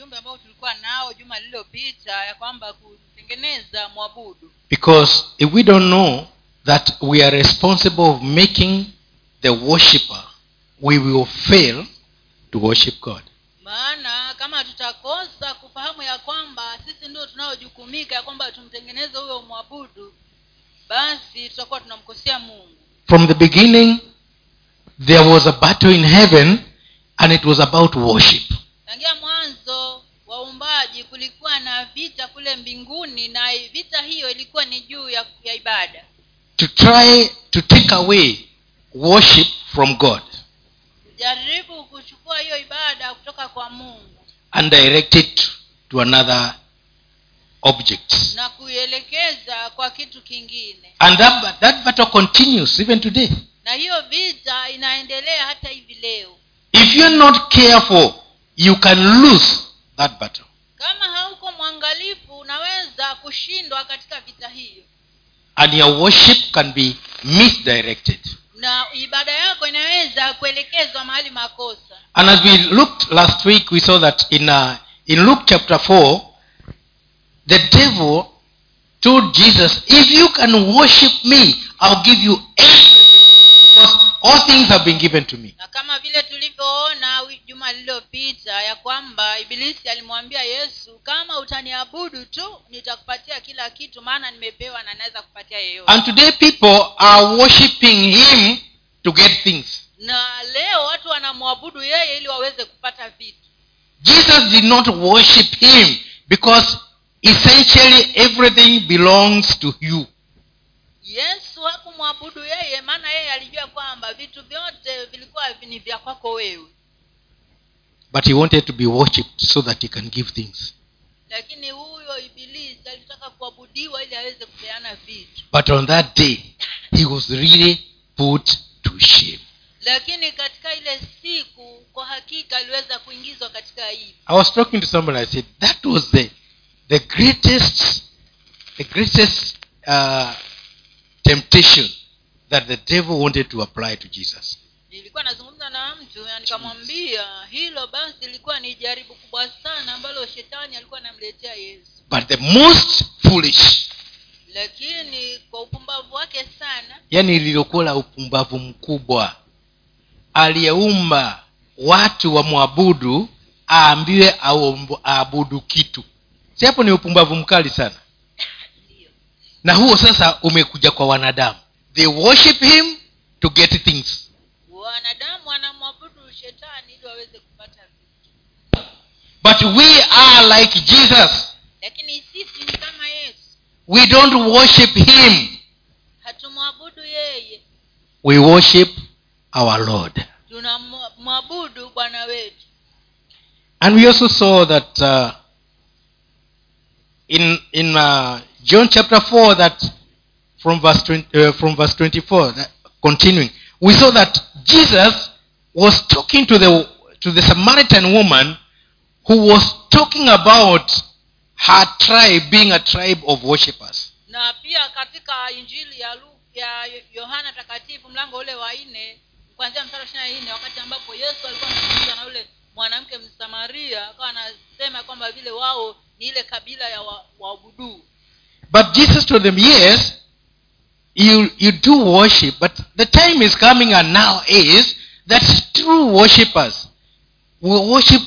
ujumbe ambao tulikuwa nao juma lililopita ya kwamba kutengeneza mwabudu Because if we don't know that we are responsible of making the worshipper, we will fail to worship God. maana kama tutakosa kufahamu ya kwamba sisi ndio tunaojukumika ya kwamba tumtengeneze huyo mwabudu basi tutakuwa tunamkosea mungu From the beginning, there was a battle in heaven, and it was about worship. tangia kulikuwa na vita kule mbinguni na vita hiyo ilikuwa ni juu ya, ya ibada To try to take away worship from God jaribu kuchukua hiyo ibada kutoka kwa mungu and direct it to another object. na kuielekeza kwa kitu kingine And that, that battle continues even today. na hiyo vita inaendelea hata hivi leo If you're not careful, you can lose that battle. Kama hauko mwangalifu unaweza kushindwa katika vita hiyo And your worship can be misdirected. na ibada yako inaweza kuelekezwa mahali makosa And as we looked last week, we saw that in, uh, in Luke chapter 4, the devil told Jesus, If you can worship me, I'll give you. Because all things have been given to me. na kama vile tulivyoona juma lililopita ya kwamba ibilisi alimwambia yesu kama utaniabudu tu nitakupatia kila kitu maana nimepewa na naweza kupatia yeyote And today, people are worshiping him to get things. na leo watu wanamwabudu yeye ili waweze kupata vitu Jesus did not worship him because essentially everything belongs to you. yesu hakumwabudu yeye maana yeye alijua kwamba vitu vyote vilikuwa ni vya kwako wewe But he wanted to be worshipped so that he can give things. lakini huyo ibilisi alitaka kuabudiwa ili aweze kupeana vitu But on that day, he was really put to shame. lakini katika ile siku kwa hakika aliweza kuingizwa katika aibu I was talking to someone, I said, that was the, the greatest, the greatest uh, temptation that the devil wanted to apply to Jesus. nilikuwa nazungumza na mtu na nikamwambia hilo basi ilikuwa ni jaribu kubwa sana ambalo shetani alikuwa anamletea yesu. But the most foolish, lakini kwa upumbavu wake sana yani lililokuwa la upumbavu mkubwa, aliyeumba watu wamwabudu aambiwe aabudu kitu. Si hapo ni upumbavu mkali sana? Na huo sasa umekuja kwa wanadamu they worship him to get things. But we are like jesus. We don't worship him. We worship our lord. And we also saw that uh, in in uh, john chapter 4 that from verse 20, uh, from verse 24 that, continuing. We saw that jesus was talking to the to the samaritan woman who was talking about her tribe being a tribe of worshippers. Na pia katika injili ya Lu, ya yohana takatifu mlango ule wa nne kuanzia mstari ishiri na nne wakati ambapo yesu alikuwa anazungumza na yule mwanamke msamaria akawa anasema kwamba vile wao ni ile kabila ya wa- but jesus told them yes you you do worship but the time is coming and now is that true worshippers will worship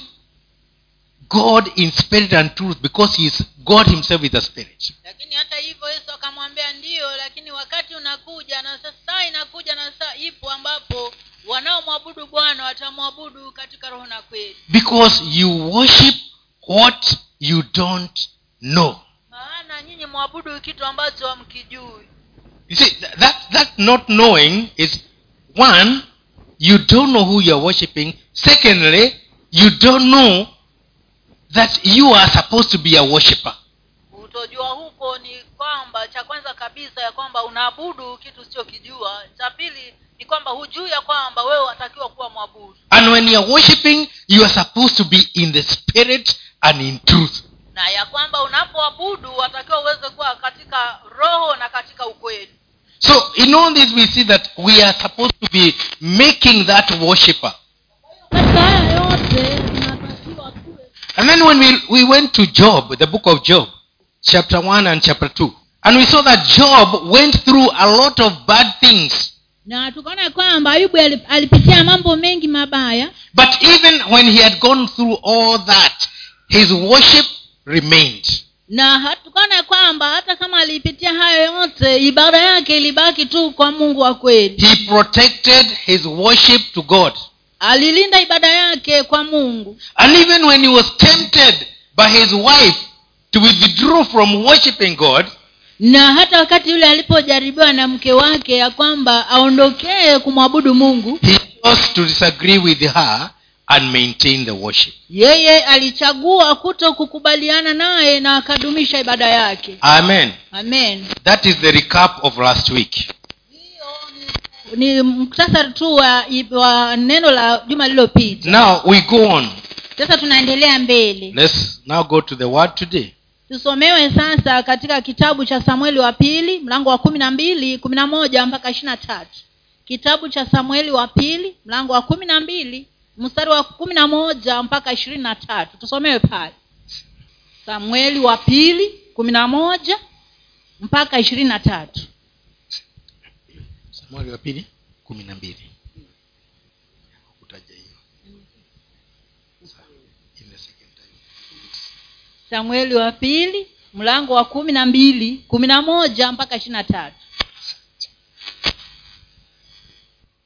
god in spirit and truth because he is god himself is a spirit. Lakini hata hivyo yesu akamwambia ndiyo lakini wakati unakuja na saa inakuja na saa ipo ambapo wanaomwabudu bwana watamwabudu katika roho na kweli. Because you worship what you don't know. Maana nyinyi mwabudu kitu ambacho hamkijui you see that that not knowing is one you don't know who you're worshiping. Secondly you don't know that you are supposed to be a worshipper kutojua huko ni kwamba cha kwanza kabisa ya kwamba unaabudu kitu usichokijua. Cha pili ni kwamba hujui ya kwamba wewe watakiwa kuwa mwabudu. And when you are worshiping you are supposed to be in the spirit and in truth. Na ya kwamba unapoabudu watakiwa uweze kuwa katika roho na katika ukweli so in all this we see that we are supposed to be making that worshipper katika haya yote tunatakiwa tuwe And then when we, we went to Job, the book of Job, chapter 1 and chapter 2, and we saw that Job went through a lot of bad things. na tukaona kwamba ayubu alipitia mambo mengi mabaya But even when he had gone through all that, his worship remained. Na tukaona kwamba hata kama alipitia hayo yote ibada yake ilibaki tu kwa mungu wa kweli He protected his worship to God. alilinda ibada yake kwa mungu And even when he was tempted by his wife to withdraw from worshiping God, na hata wakati yule alipojaribiwa na mke wake ya kwamba aondokee kumwabudu mungu he chose to disagree with her and maintain the worship. yeye alichagua kuto kukubaliana naye na akadumisha ibada yake Amen. amen That is the recap of last week. ni mktasari tu wa, wa neno la juma lililopita Now we go on. sasa tunaendelea mbele Let's now go to the word today. tusomewe sasa katika kitabu cha samueli wa pili mlango wa kumi na mbili kumi na moja mpaka ishiri na tatu kitabu cha samueli wa pili mlango wa kumi na mbili mstari wa kumi na moja mpaka ishirini na tatu. Tusomewe pale. Samueli wa pili kumi na moja mpaka ishirini na tatu. Samueli wa pili kumi na mbili. Utaja hiyo. Samueli wa pili mlango wa kumi na mbili kumi na moja mpaka ishirini na tatu.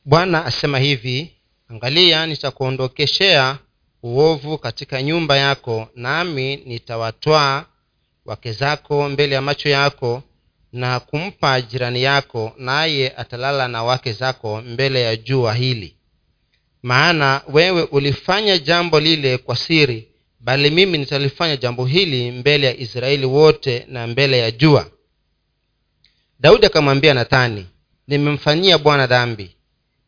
Bwana asema hivi angalia nitakuondokeshea uovu katika nyumba yako nami nitawatwaa wake zako mbele ya macho yako na kumpa jirani yako naye atalala na wake zako mbele ya jua hili. Maana wewe ulifanya jambo lile kwa siri bali mimi nitalifanya jambo hili mbele ya israeli wote na mbele ya jua. Daudi akamwambia nathani nimemfanyia bwana dhambi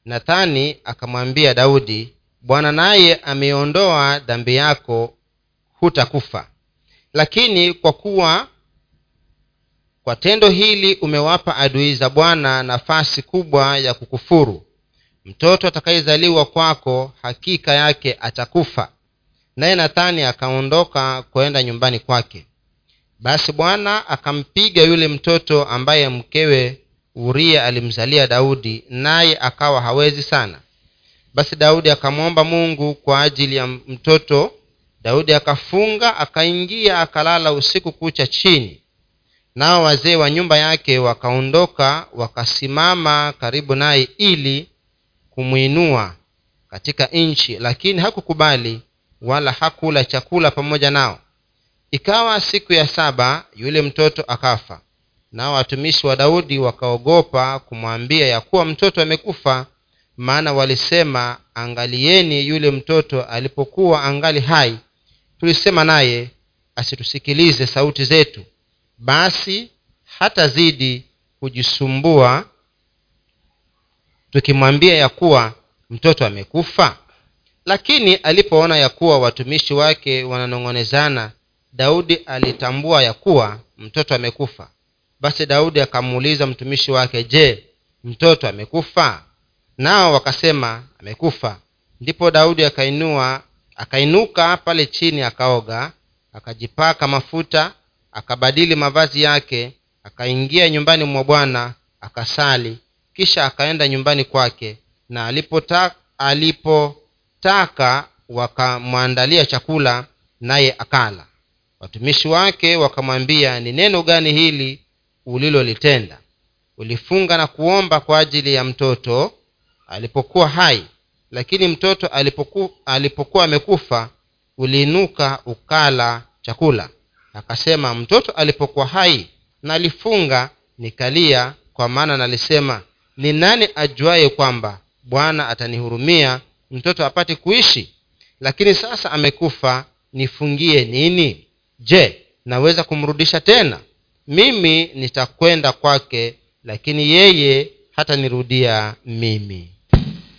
nathani akamwambia daudi bwana naye ameondoa dhambi yako hutakufa. Lakini kwa kuwa kwa tendo hili umewapa adui za bwana nafasi kubwa ya kukufuru. Mtoto atakayezaliwa kwako hakika yake atakufa. Naye nathani akaondoka kwenda nyumbani kwake. Basi bwana akampiga yule mtoto ambaye mkewe uria alimzalia daudi naye akawa hawezi sana. Basi daudi akamwomba mungu kwa ajili ya mtoto. Daudi akafunga akaingia akalala usiku kucha chini. Nao wazee wa nyumba yake wakaondoka wakasimama karibu naye ili kumwinua katika nchi lakini hakukubali wala hakula chakula pamoja nao. Ikawa siku ya saba yule mtoto akafa nao watumishi wa daudi wakaogopa kumwambia ya kuwa mtoto amekufa maana walisema angalieni yule mtoto alipokuwa angali hai. Tulisema naye asitusikilize sauti zetu. Basi hatazidi kujisumbua tukimwambia ya kuwa mtoto amekufa. Lakini alipoona ya kuwa watumishi wake wananong'onezana daudi alitambua ya kuwa mtoto amekufa basi daudi akamuuliza mtumishi wake je mtoto amekufa? Nao wakasema amekufa. Ndipo daudi akainua akainuka pale chini akaoga akajipaka mafuta akabadili mavazi yake akaingia nyumbani mwa bwana akasali. Kisha akaenda nyumbani kwake na alipotaka, alipotaka wakamwandalia chakula naye akala. Watumishi wake wakamwambia ni neno gani hili ulilolitenda. Ulifunga na kuomba kwa ajili ya mtoto alipokuwa hai lakini mtoto alipoku, alipokuwa amekufa uliinuka ukala chakula. Akasema mtoto alipokuwa hai nalifunga nikalia kwa maana nalisema ni nani ajuaye kwamba bwana atanihurumia mtoto apate kuishi? Lakini sasa amekufa nifungie nini? Je naweza kumrudisha tena mimi nitakwenda kwake lakini yeye hatanirudia mimi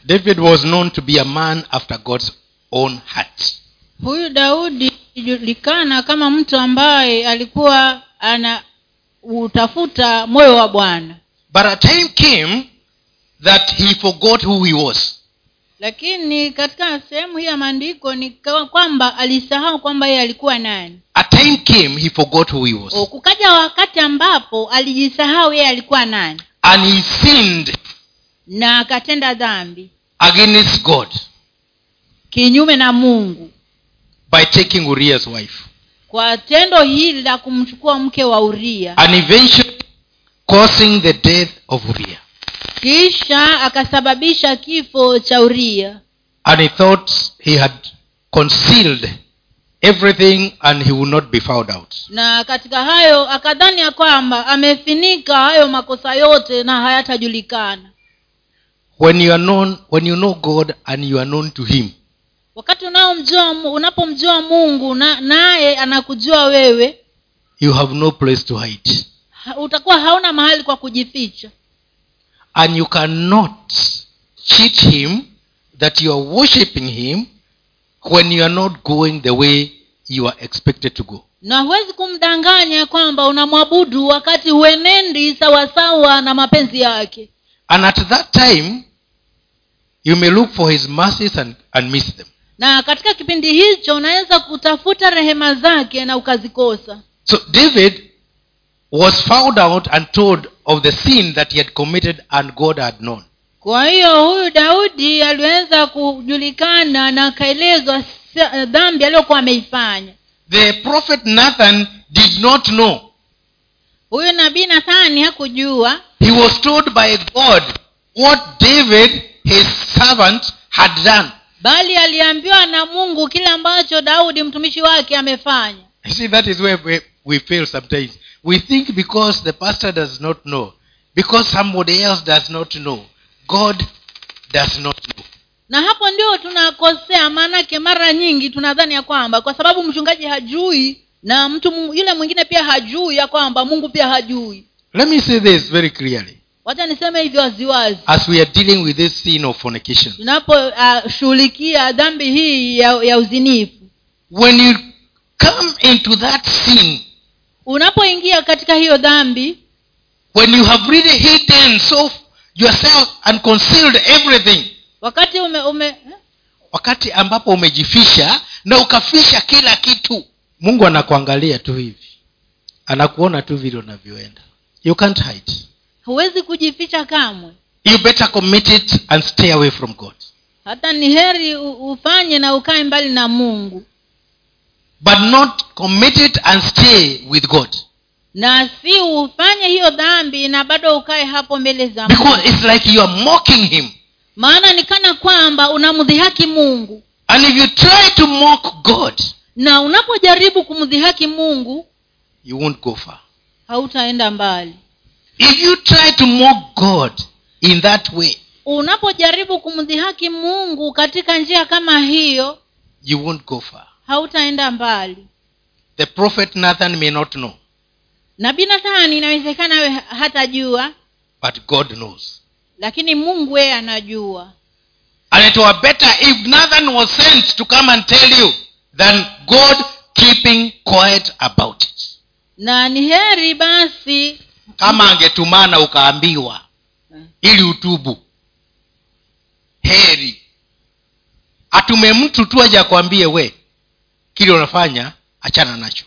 David was known to be a man after God's own heart. huyu daudi alijulikana kama mtu ambaye alikuwa ana utafuta moyo wa bwana But a time came that he forgot who he was. lakini katika sehemu hii ya maandiko ni kwamba alisahau kwamba yeye alikuwa nani time came he forgot who he was. kukaja wakati ambapo alijisahau yeye alikuwa nani. And he sinned na akatenda dhambi. against God kinyume na mungu. by taking Uriah's wife. kwa tendo hili la kumchukua mke wa uria And eventually causing the death of uria kisha akasababisha kifo cha uria And he thought he had concealed everything and he will not be found out. na katika hayo akadhani ya kwamba amefinika hayo makosa yote na hayatajulikana When you are known, when you know God and you are known to him, wakati unaomjua unapomjua mungu na naye anakujua wewe you have no place to hide. ha- utakuwa hauna mahali kwa kujificha And you cannot cheat him that you are worshiping him when you are not going the way you are expected to go. na huwezi kumdanganya kwamba unamwabudu wakati huenendi sawasawa na mapenzi yake And at that time, you may look for his mercies and, and miss them. na katika kipindi hicho unaweza kutafuta rehema zake na ukazikosa So David was found out and told of the sin that he had committed and God had known. Kwa hiyo huyu daudi aliweza kujulikana na akaelezwa dhambi aliyokuwa ameifanya The prophet Nathan did not know. huyu nabii nathani hakujua He was told by God what David, his servant, had done. bali aliambiwa na mungu kile ambacho daudi mtumishi wake amefanya see, that is where we, we fail sometimes. We think because the pastor does not know, because somebody else does not know, God does not know. na hapo ndio tunakosea maanake mara nyingi tunadhani ya kwamba kwa sababu mchungaji hajui na mtu yule mwingine pia hajui ya kwamba mungu pia hajui Let me say this very clearly. wacha niseme hivyo waziwazi As we are dealing with this sin of fornication, tunaposhughulikia dhambi hii ya, ya uzinifu when you come into that sin, unapoingia katika hiyo dhambi when you have really hidden so yourself and concealed everything, wakati ume, ume eh? wakati ambapo umejifisha na ukafisha kila kitu. Mungu anakuangalia tu hivi. Anakuona tu vile unavyoenda. You can't hide. Huwezi kujificha kamwe. You better commit it and stay away from god. Hata ni heri ufanye na ukae mbali na mungu. But not commit it and stay with god na si ufanye hiyo dhambi na bado ukae hapo mbele za because it's like you are mocking him. Maana ni kana kwamba unamdhihaki mungu. And if you try to mock god na unapojaribu kumdhihaki mungu you won't go far. hautaenda mbali. If you try to mock god in that way unapojaribu kumdhihaki mungu katika njia kama hiyo you won't go far. hautaenda mbali. The prophet nathan may not know nabii nathani inawezekana we hatajua but god knows lakini mungu yeye anajua And it were better if nothing was sent to come and tell you than God keeping quiet about it. na ni heri basi Kama angetumana ukaambiwa ili utubu. Heri. Atume mtu tu aja akwambie we kile unafanya achana nacho.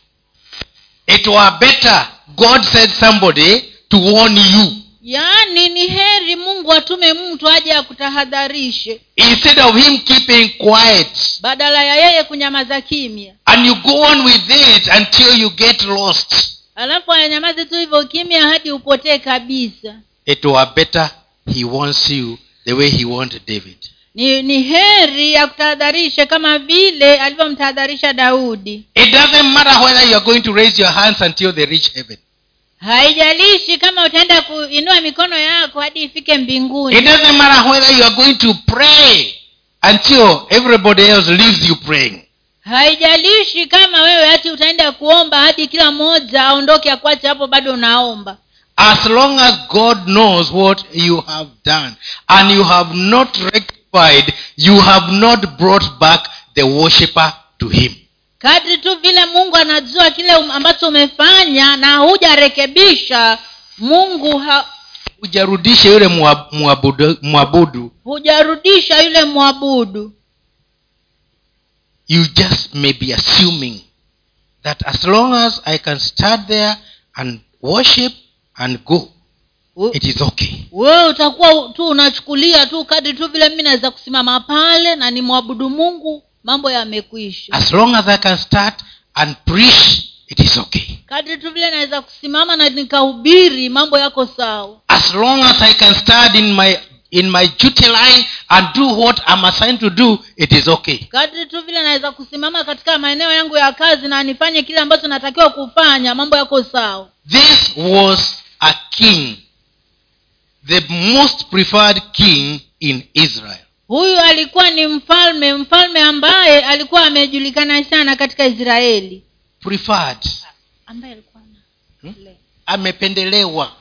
It were better God said somebody to warn you. Yaani ni heri mungu atume mtu aje akutahadharishe. Instead of him keeping quiet badala ya yeye kunyamaza kimya. and you go on with it until you get lost. alafu anyamaze tu hivyo kimya hadi upotee kabisa. It were better he wants you the way he wanted david ni ni heri ya kutahadharishe kama vile alivyomtahadharisha daudi. It doesn't matter whether you are going to raise your hands until they reach heaven. Haijalishi kama utaenda kuinua mikono yako hadi ifike mbinguni. It doesn't matter whether you are going to pray until everybody else leaves you praying. Haijalishi kama wewe hati utaenda kuomba hadi kila mmoja aondoke akuacha hapo bado unaomba. As long as god knows what you have done and you have not rectified you have not brought back the worshipper to him. Kadri tu vile mungu anajua kile um- ambacho umefanya na hujarekebisha mungu ha, hujarudisha yule mwabudu, muabudu hujarudisha yule mwabudu you just may be assuming that as long as i can start there and worship and go it is okay. wewe utakuwa tu unachukulia tu kadri tu vile mi naweza kusimama pale na ni mwabudu mungu mambo yamekuisha. As long as i can start and preach it is okay. Kadri tu vile naweza kusimama na nikahubiri mambo yako sawa. As long as i can start in my in my duty line and do what i'm assigned to do it is okay. Kadri tu vile naweza kusimama katika maeneo yangu ya kazi na nifanye kile ambacho natakiwa kufanya mambo yako sawa. This was a king the most preferred king in israel. Huyu alikuwa ni mfalme mfalme ambaye alikuwa amejulikana sana katika israeli. Preferred. Ambaye alikuwa Hmm? amependelewa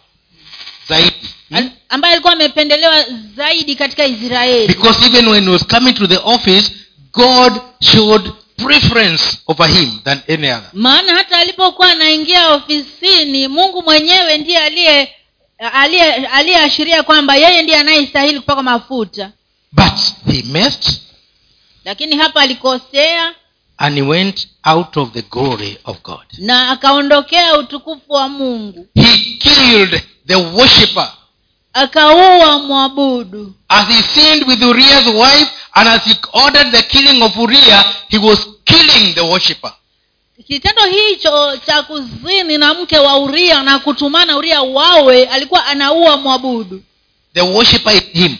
zaidi. Hmm? Al- ambaye alikuwa amependelewa zaidi katika israeli. Because even when he was coming to the office god showed preference over him than any other. Maana hata alipokuwa anaingia ofisini mungu mwenyewe ndiye aliye aliye aliyeashiria kwamba yeye ndiye anayestahili kupaka mafuta. But he missed lakini hapa alikosea and he went out of the glory of god. na akaondokea utukufu wa mungu. He killed the worshipper. Akaua mwabudu. As he sinned with uriah's wife and as he ordered the killing of uriah he was killing the worshipper kitendo hicho cha kuzini na mke wa uria na kutumana uria wawe alikuwa anaua mwabudu. The worshiper in him.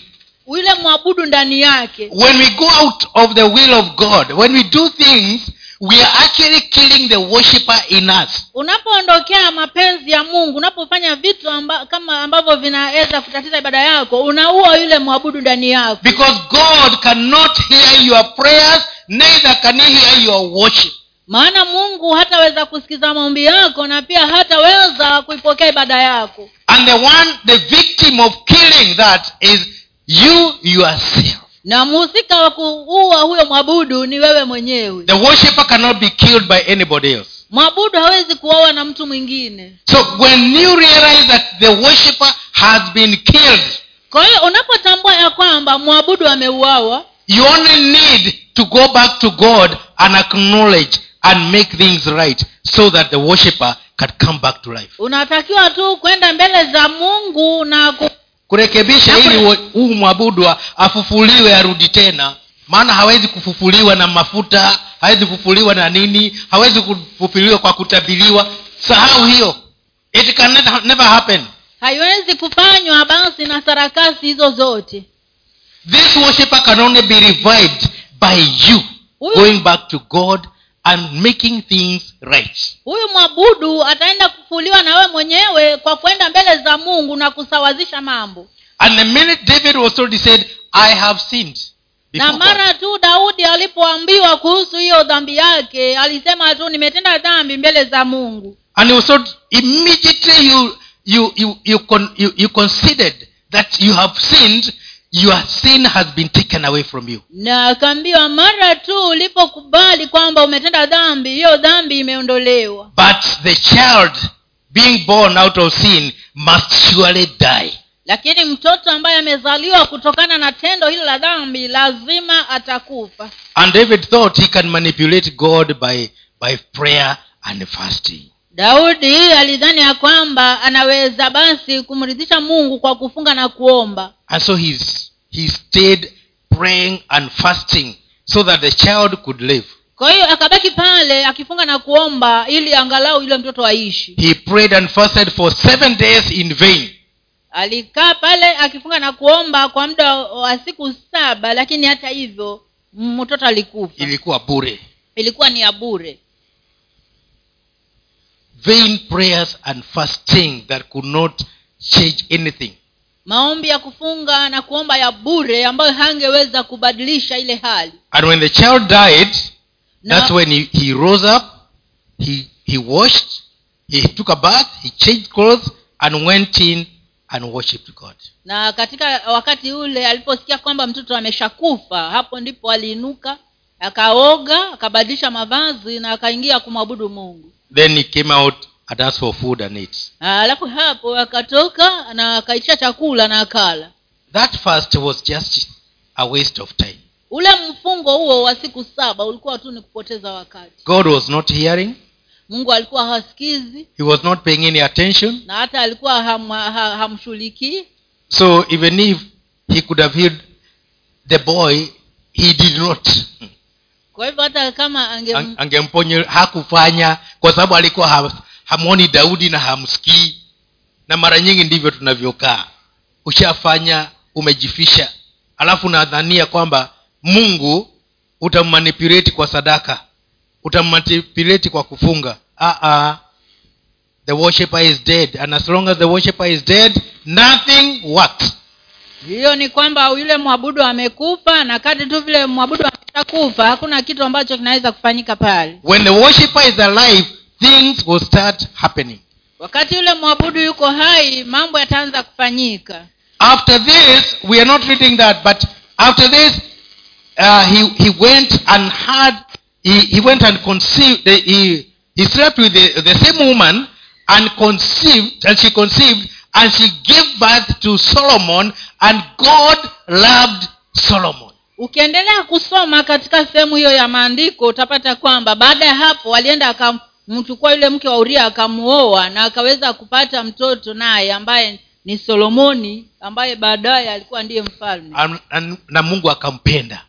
Yule mwabudu ndani yake. When we go out of the will of god when we do things we are actually killing the worshiper in us. Unapoondokea mapenzi ya mungu unapofanya vitu amba, kama ambavyo vinaweza kutatiza ibada yako unaua yule mwabudu ndani yako. Because god cannot hear your prayers neither can he hear your worship maana mungu hataweza kusikiza maombi yako na pia hataweza kuipokea ibada yako. And the one the victim of killing that is you yourself. Na mhusika wa kuua huyo mwabudu ni wewe mwenyewe. The worshipper cannot be killed by anybody else. Mwabudu hawezi kuawa na mtu mwingine. So when you realize that the worshipper has been killed kwa hiyo unapotambua ya kwamba mwabudu ameuawa you only need to go back to god and acknowledge and make things right so that the worshipper can come back to life. Unatakiwa tu kwenda mbele za mungu na ku... kurekebisha ili huu mwabudwa afufuliwe arudi tena. Maana hawezi kufufuliwa na mafuta hawezi kufufuliwa na nini hawezi kufufuliwa kwa kutabiliwa. Sahau hiyo. It can never, happen. Haiwezi kufanywa basi na sarakasi hizo zote. This worshiper can only be revived by you Huyu- going back to god and making things right. Huyu mwabudu ataenda kufuliwa na wewe mwenyewe kwa kwenda mbele za mungu na kusawazisha mambo. And the minute david was told he said i have sinned na mara tu daudi alipoambiwa kuhusu hiyo dhambi yake alisema tu nimetenda dhambi mbele za mungu. And he was told immediately you you you you, con, you you considered that you have sinned your sin has been taken away from you. Na akaambiwa mara tu ulipokubali kwamba umetenda dhambi hiyo dhambi imeondolewa. But the child being born out of sin must surely die. Lakini mtoto ambaye amezaliwa kutokana na tendo hilo la dhambi lazima atakufa. And david thought he can manipulate god by by prayer and fasting. Daudi alidhani ya kwamba anaweza basi kumridhisha mungu kwa kufunga na kuomba and so he, he stayed praying and fasting so that the child could live. Kwa hiyo akabaki pale akifunga na kuomba ili angalau yule mtoto aishi. He prayed and fasted for seven days in vain. Alikaa pale akifunga na kuomba kwa muda wa siku saba lakini hata hivyo mtoto alikufa. Ilikuwa bure. Ilikuwa ni ya bure. Vain prayers and fasting that could not change anything maombi ya kufunga na kuomba ya bure ambayo hangeweza kubadilisha ile hali. And when the child died na, that's when he, he rose up he he washed he took a bath he changed clothes and went in and worshipped god. Na katika wakati ule aliposikia kwamba mtoto ameshakufa hapo ndipo aliinuka akaoga akabadilisha mavazi na akaingia kumwabudu mungu. Then he came out and asked for food and ate. alafu hapo akatoka na akaitisha chakula na akala That fast was just a waste of time. ule mfungo huo wa siku saba ulikuwa tu ni kupoteza wakati God was not hearing, mungu alikuwa hasikizi He was not paying any attention. na hata alikuwa ham, ha, hamshughulikii So even if He could have healed the boy, He did not. kwa hivyo hata kama ange Ang- angemponya hakufanya kwa sababu alikuwa hamwoni daudi na hamsikii. Na mara nyingi ndivyo tunavyokaa. Ushafanya umejifisha. Alafu nadhania kwamba mungu utammanipuleti kwa sadaka. Utammanipuleti kwa kufunga. Uh-uh. the worshiper is dead. And as long as the worshiper is dead nothing works hiyo ni kwamba yule mwabudu amekufa na kati tu vile mwabudu ameshakufa hakuna kitu ambacho kinaweza kufanyika pale. When the worshiper is alive things will start happening. Wakati yule mwabudu yuko hai mambo yataanza kufanyika. After this we are not reading that but after this uh, he, he went and had he, he went and conceived he, he slept with the, the same woman and conceived and she conceived and she gave birth to solomon and god loved solomon. Ukiendelea kusoma katika sehemu hiyo ya maandiko utapata kwamba baada ya hapo alienda akamchukua yule mke wa uria akamuoa na akaweza kupata mtoto naye ambaye ni solomoni ambaye baadaye alikuwa ndiye mfalme. An- na mungu akampenda.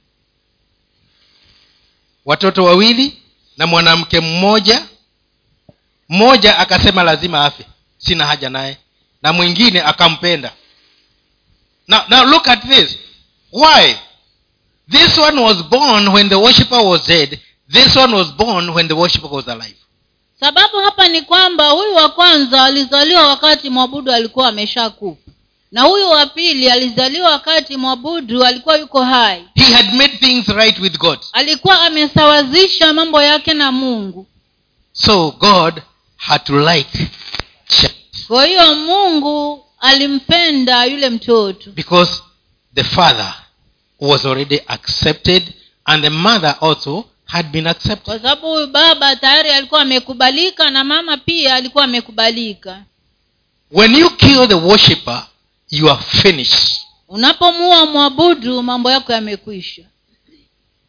Watoto wawili na mwanamke mmoja. Mmoja akasema lazima afe sina haja naye. Na mwingine akampenda. Now, now look at this. Why? This one was born when the worshipper was dead. This one was born when the worshipper was alive sababu hapa ni kwamba huyu wa kwanza alizaliwa wakati mwabudu alikuwa ameshakufa. Na huyu wa pili alizaliwa wakati mwabudu alikuwa yuko hai. He had made things right with god. Alikuwa amesawazisha mambo yake na mungu. So god had to like kwa hiyo mungu alimpenda yule mtoto. Because the father was already accepted and the mother also had been accepted. Kwa sababu huyu baba tayari alikuwa amekubalika na mama pia alikuwa amekubalika. When you kill the worshipper you are finished. Unapomua mwabudu mambo yako yamekwisha.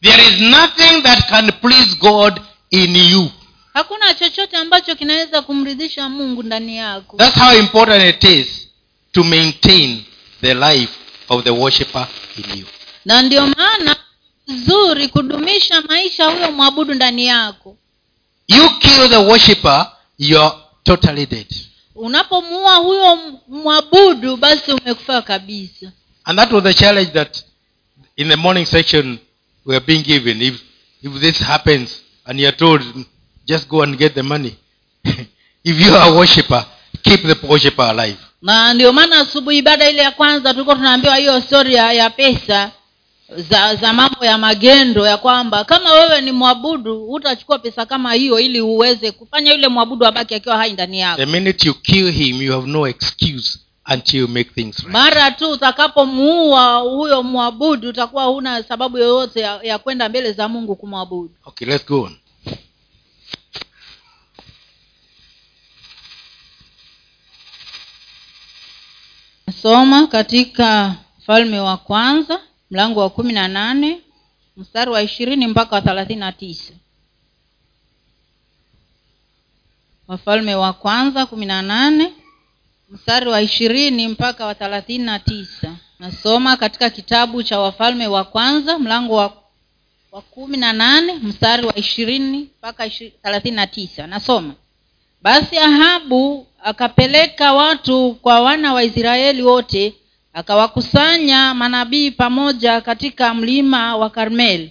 There is nothing that can please god in you. Hakuna chochote ambacho kinaweza kumridhisha mungu ndani yako. That's how important it is to maintain the life of the worshipper in you. Na ndio maana vizuri kudumisha maisha huyo mwabudu ndani yako. You kill the worshipper you're totally dead. Unapomuua huyo mwabudu basi umekufa kabisa. And that was the challenge that in the morning section we are being given. If if this happens and you're told just go and get the money if you are a worshipper keep the worshipper alive. Na ndio maana asubuhi ibada ile ya kwanza tulikuwa tunaambiwa hiyo stori ya pesa za za mambo ya magendo ya kwamba kama wewe ni mwabudu utachukua pesa kama hiyo ili uweze kufanya yule mwabudu abaki akiwa hai ndani yako. The minute you kill him you have no excuse until you make things right. Mara tu utakapomuua huyo mwabudu utakuwa huna sababu yoyote ya, ya kwenda mbele za mungu kumwabudu. Okay let's go on. Soma katika mfalme wa kwanza mlango wa kumi na nane mstari wa ishirini mpaka wa thelathini na tisa. Wafalme wa kwanza kumi na nane mstari wa ishirini mpaka wa thelathini na tisa. Nasoma katika kitabu cha wafalme wa kwanza mlango wa wa kumi na nane mstari wa ishirini mpaka thelathini na tisa. Nasoma basi ahabu akapeleka watu kwa wana wa israeli wote akawakusanya manabii pamoja katika mlima wa karmel.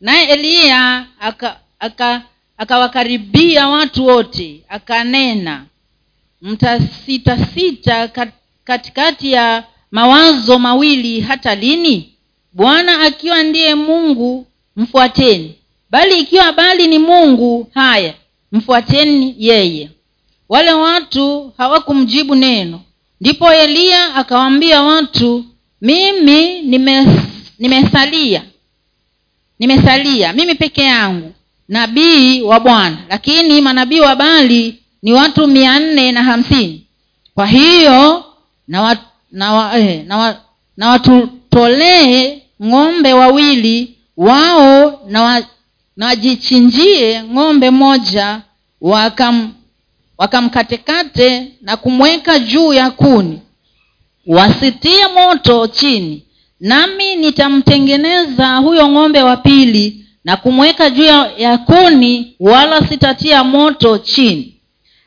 Naye eliya aka- aka- akawakaribia watu wote akanena mtasitasita kat- katikati ya mawazo mawili hata lini? Bwana akiwa ndiye mungu mfuateni. Bali ikiwa bali ni mungu haya mfuateni yeye. Wale watu hawakumjibu neno ndipo eliya akawaambia watu mimi nime- nimesalia nimesalia mimi peke yangu nabii wa bwana. Lakini manabii wa bali ni watu mia nne na hamsini. Kwa hiyo na, wa, na, wa, eh, na, wa, na watutolee ng'ombe wawili wao na, wa, na wajichinjie ng'ombe moja wakam wakamkatekate na kumweka juu ya kuni. Wasitie moto chini nami nitamtengeneza huyo ng'ombe wa pili na kumweka juu ya kuni wala sitatia moto chini.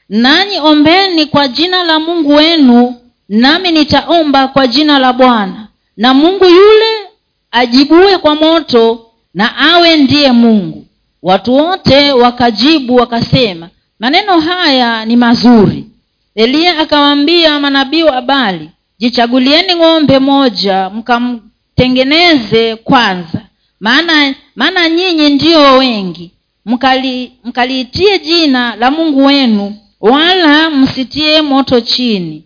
Nanyi ombeni kwa jina la mungu wenu nami nitaomba kwa jina la bwana. Na mungu yule ajibue kwa moto na awe ndiye mungu. Watu wote wakajibu wakasema maneno haya ni mazuri. Eliya akawaambia manabii wa bali jichagulieni ng'ombe moja mkamtengeneze kwanza. Maana maana nyinyi ndio wengi. Mkali mkaliitie jina la mungu wenu wala msitie moto chini.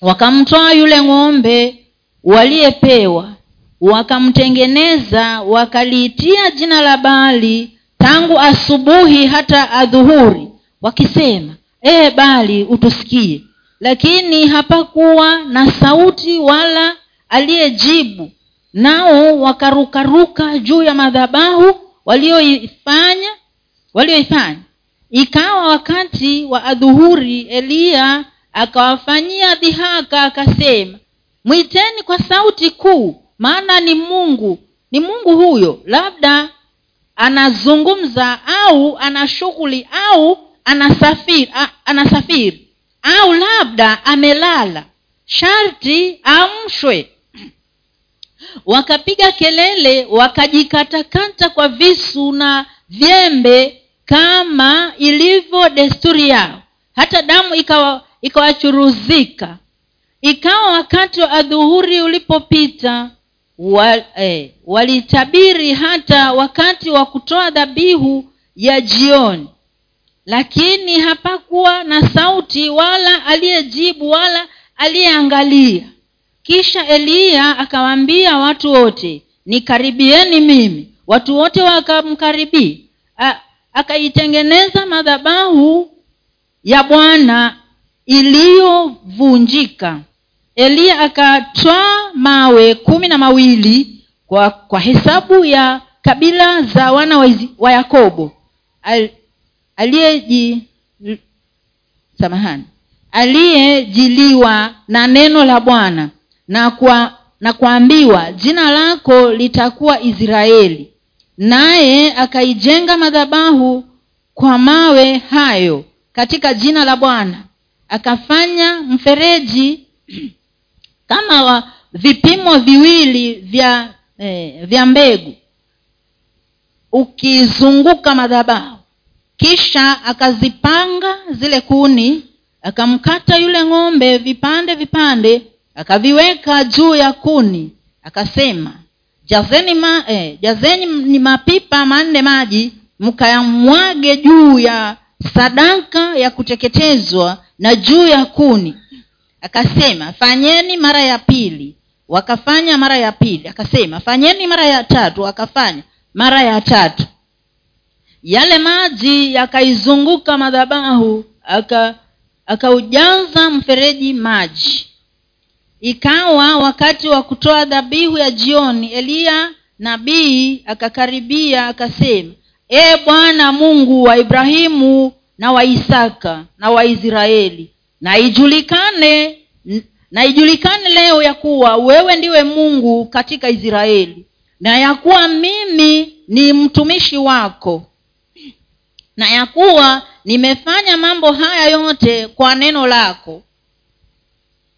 Wakamtoa yule ng'ombe waliyepewa wakamtengeneza wakaliitia jina la baali tangu asubuhi hata adhuhuri wakisema ee bali utusikie. Lakini hapakuwa na sauti wala aliyejibu. Nao wakarukaruka juu ya madhabahu walioifanya walioifanya. Ikawa wakati wa adhuhuri eliya akawafanyia dhihaka akasema mwiteni kwa sauti kuu maana ni mungu ni mungu huyo labda anazungumza au ana shughuli au anasafiri anasafiri. Au labda amelala. Sharti amshwe. Wakapiga kelele wakajikatakata kwa visu na vyembe kama ilivyo desturi yao. Hata damu ikawa ikawachuruzika. Ikawa wakati wa adhuhuri ulipopita wa, eh, walitabiri hata wakati wa kutoa dhabihu ya jioni lakini hapakuwa na sauti wala aliyejibu wala aliyeangalia. Kisha eliya akawaambia watu wote nikaribieni mimi. Watu wote wakamkaribia. Akaitengeneza madhabahu ya bwana iliyovunjika. Eliya akatwaa mawe kumi na mawili kwa, kwa hesabu ya kabila za wana wa, wa yakobo aliyeji samahani aliyejiliwa na neno la bwana na kwa na kuambiwa jina lako litakuwa israeli. Naye akaijenga madhabahu kwa mawe hayo katika jina la bwana. Akafanya mfereji kama wa vipimo viwili vya eh, vya mbegu ukizunguka madhabahu kisha akazipanga zile kuni akamkata yule ng'ombe vipande vipande akaviweka juu ya kuni akasema jazeni ma, eh, jazeni ni mapipa manne maji mkayamwage juu ya sadaka ya kuteketezwa na juu ya kuni. Akasema fanyeni mara ya pili. Wakafanya mara ya pili akasema fanyeni mara ya tatu. Wakafanya mara ya tatu yale maji yakaizunguka madhabahu aka mfereji maji. Ikawa wakati wa kutoa dhabihu ya jioni eliya nabii akakaribia akasema ee bwana mungu wa ibrahimu na wa isaka na wa israeli na ijulikane na ijulikane leo ya kuwa wewe ndiwe mungu katika israeli na ya kuwa mimi ni mtumishi wako na ya kuwa nimefanya mambo haya yote kwa neno lako.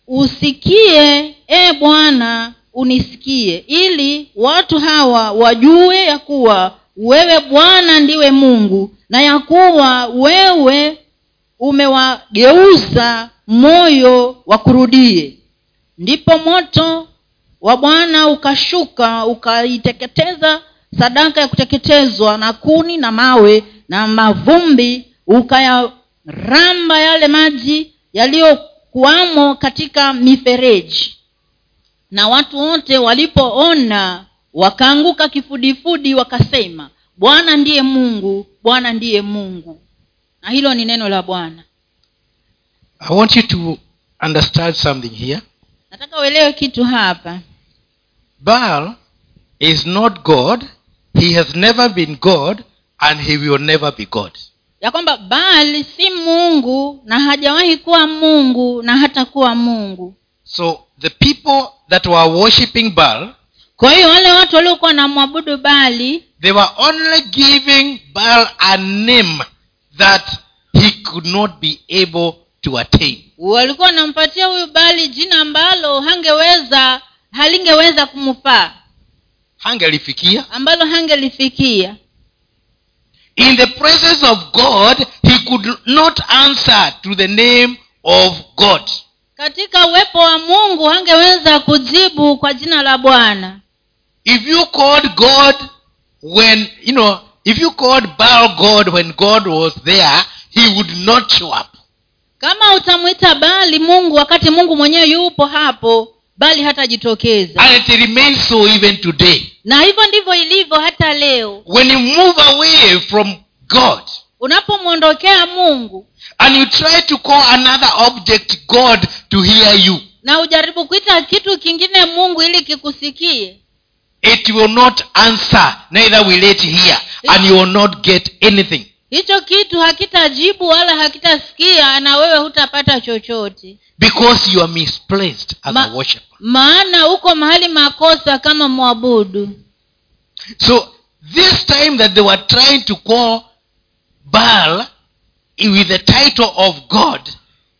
Usikie e bwana unisikie ili watu hawa wajue ya kuwa wewe bwana ndiwe mungu na ya kuwa wewe umewageuza moyo wakurudie ndipo moto wa bwana ukashuka ukaiteketeza sadaka ya kuteketezwa na kuni na mawe na mavumbi ukayaramba yale maji yaliyokuwamo katika mifereji. Na watu wote walipoona wakaanguka kifudifudi wakasema bwana ndiye mungu bwana ndiye mungu. Na hilo ni neno la bwana. I want you to understand something here. nataka uelewe kitu hapa. Baal is not God. He has never been God and he will never be God. ya kwamba bali si mungu na hajawahi kuwa mungu na hata kuwa mungu So the people that were worshipping Baal, kwa hiyo wale watu waliokuwa wanamwabudu bali they were only giving Baal a name that he could not be able to attain. walikuwa wanampatia huyu bali jina ambalo hangeweza halingeweza kumfaa hangelifikia ambalo hangelifikia in the presence of god he could not answer to the name of god. Katika uwepo wa mungu hangeweza kujibu kwa jina la bwana. If you called god when you know if you called baal god when god was there he would not show up. Kama utamwita bali mungu wakati mungu mwenyewe yupo hapo bali hatajitokeza. And it remains so even today na hivyo ndivyo ilivyo hata leo. When you move away from god unapomwondokea mungu and you try to call another object god to hear you na ujaribu kuita kitu kingine mungu ili kikusikie it will not answer neither will it hear and you will not get anything hicho kitu hakitajibu wala hakitasikia na wewe hutapata chochote. Because you are misplaced as Ma- a worshiper maana uko mahali makosa kama mwabudu. So this time that they were trying to call baal with the title of god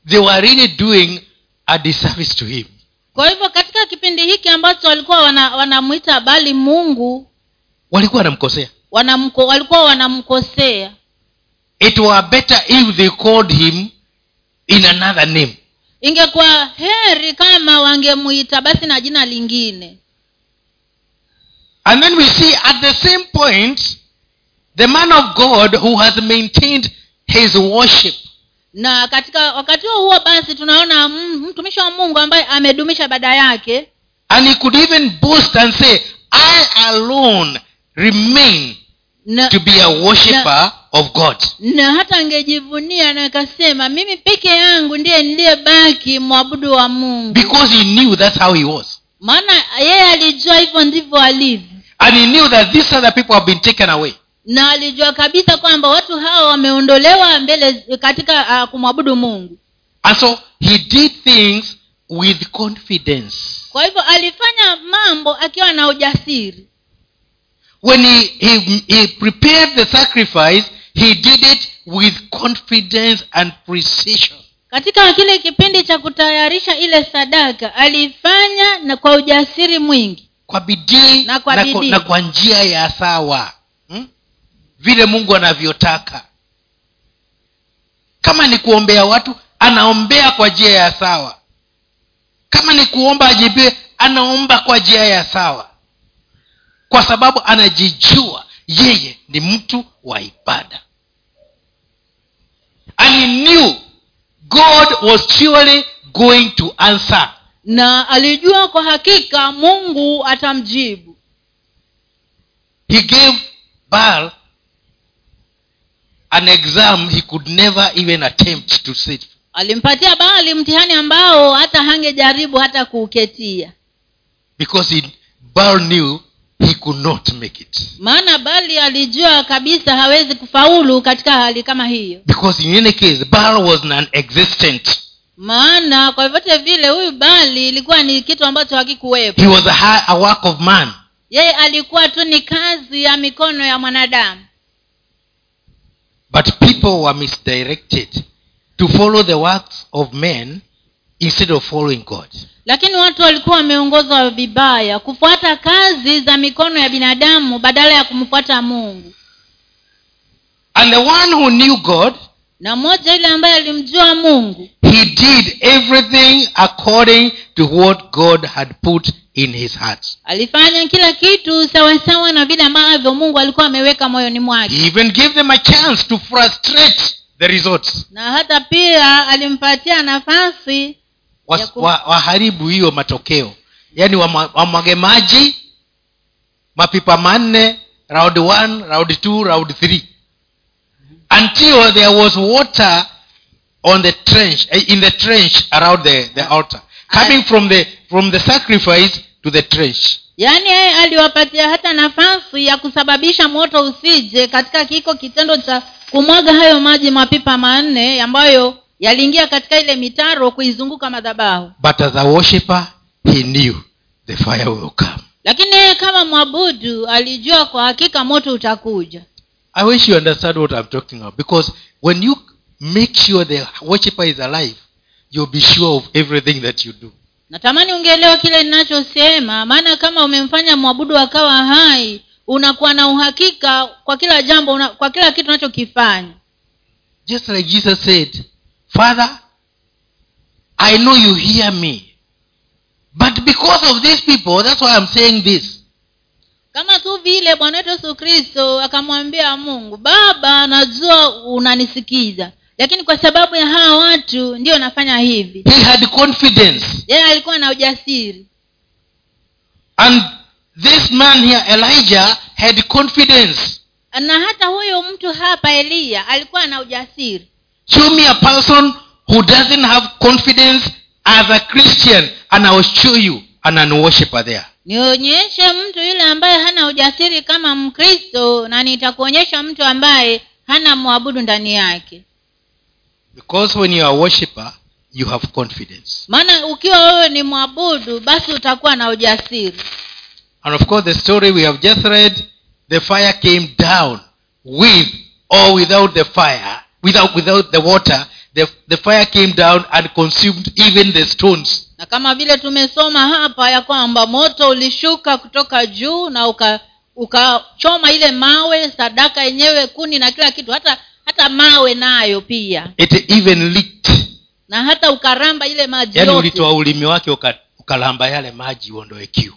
they were really doing a disservice to him. Kwa hivyo katika kipindi hiki ambacho walikuwa wana- wanamwita bali mungu walikuwa wanamkosea. wanamko, walikuwa wanamkosea it were better if they called him in another name. Ingekuwa heri kama wangemuita basi na jina lingine. And then we see at the same point the man of god who has maintained his worship. Na katika wakati huo huo basi tunaona mtumishi wa mungu ambaye amedumisha ibada yake. And he could even boast and say i alone remain na, to be a worshipper of god. na hata angejivunia na akasema mimi peke yangu ndiye niliyebaki mwabudu wa mungu. Because he knew that's how he was. Maana yeye alijua hivyo ndivyo alivyo. And he knew that these other people have been taken away. Na alijua kabisa kwamba watu hawa wameondolewa mbele katika uh, kumwabudu mungu. And so he did things with confidence. Kwa hivyo alifanya mambo akiwa na ujasiri when he, he, he prepared the sacrifice he did it with confidence and precision. Katika kile kipindi cha kutayarisha ile sadaka alifanya na kwa ujasiri mwingi. Kwa bidii Na kwa na, kwa, na kwa njia ya sawa. Hmm? vile mungu anavyotaka. Kama ni kuombea watu anaombea kwa njia ya sawa. Kama ni kuomba ajibiwe anaomba kwa njia ya sawa kwa sababu anajijua yeye ni mtu wa ibada. And he knew god was surely going to answer. Na alijua kwa hakika mungu atamjibu. He gave Baal an exam he could never even attempt to sit. Alimpatia bali mtihani ambao hata hangejaribu hata kuuketia. Because he, Baal knew he could not make it. Maana bali alijua kabisa hawezi kufaulu katika hali kama hiyo. Because in any case bal was non-existent. Maana kwa vyote vile huyu bali ilikuwa ni kitu ambacho hakikuwepo. He was a, a work of man. Yeye alikuwa tu ni kazi ya mikono ya mwanadamu. But people were misdirected to follow the works of men instead of following god lakini watu walikuwa wameongozwa vibaya kufuata kazi za mikono ya binadamu badala ya kumfuata mungu. And the one who knew god na mmoja yule ambaye alimjua mungu he did everything according to what god had put in his heart. alifanya kila kitu sawasawa na vile ambavyo mungu alikuwa ameweka moyoni mwake. He even gave them a chance to frustrate the results. Na hata pia alimpatia nafasi Was- wa- waharibu hiyo matokeo. Yaani wamwage maji mapipa manne round one round two round three. Until there was water on the trench eh, in the trench around the, the altar. Coming from the from the sacrifice to the trench. Yaani yeye aliwapatia hata nafasi ya kusababisha moto usije katika kiko kitendo cha kumwaga hayo maji mapipa manne ambayo yaliingia katika ile mitaro kuizunguka madhabahu. But as a worshipper he knew the fire will come. Lakini yeye kama mwabudu alijua kwa hakika moto utakuja. I wish you understand what i'm talking about. Because when you make sure the worshipper is alive you'll be sure of everything that you do. Natamani ungeelewa kile ninachosema maana kama umemfanya mwabudu akawa hai unakuwa na uhakika kwa kila jambo una, kwa kila kitu unachokifanya. Just like jesus said father i know you hear me. But because of these people that's why i'm saying this. Kama tu vile bwana wetu yesu kristo akamwambia mungu baba najua unanisikiza. Lakini kwa sababu ya hawa watu ndio nafanya hivi. He had confidence. Yeye alikuwa na ujasiri. And this man here elijah had confidence. Na hata huyu mtu hapa eliya alikuwa na ujasiri show me a person who doesn't have confidence as a christian and i will show you an unworshiper there. Nionyeshe mtu yule ambaye hana ujasiri kama mkristo na nitakuonyesha mtu ambaye hana mwabudu ndani yake. Because when you are worshiper you have confidence. Maana ukiwa wewe ni mwabudu basi utakuwa na ujasiri. And of course the story we have just read the fire came down with or without the fire without without the water the, the fire came down and consumed even the stones. Na kama vile tumesoma hapa ya kwamba moto ulishuka kutoka juu na uka ukachoma ile mawe sadaka yenyewe kuni na kila kitu hata hata mawe nayo pia. It even leaked. Na hata ukaramba ile maji yani ulitoa ulimi wake uka- ukalamba yale maji uondoe kiu.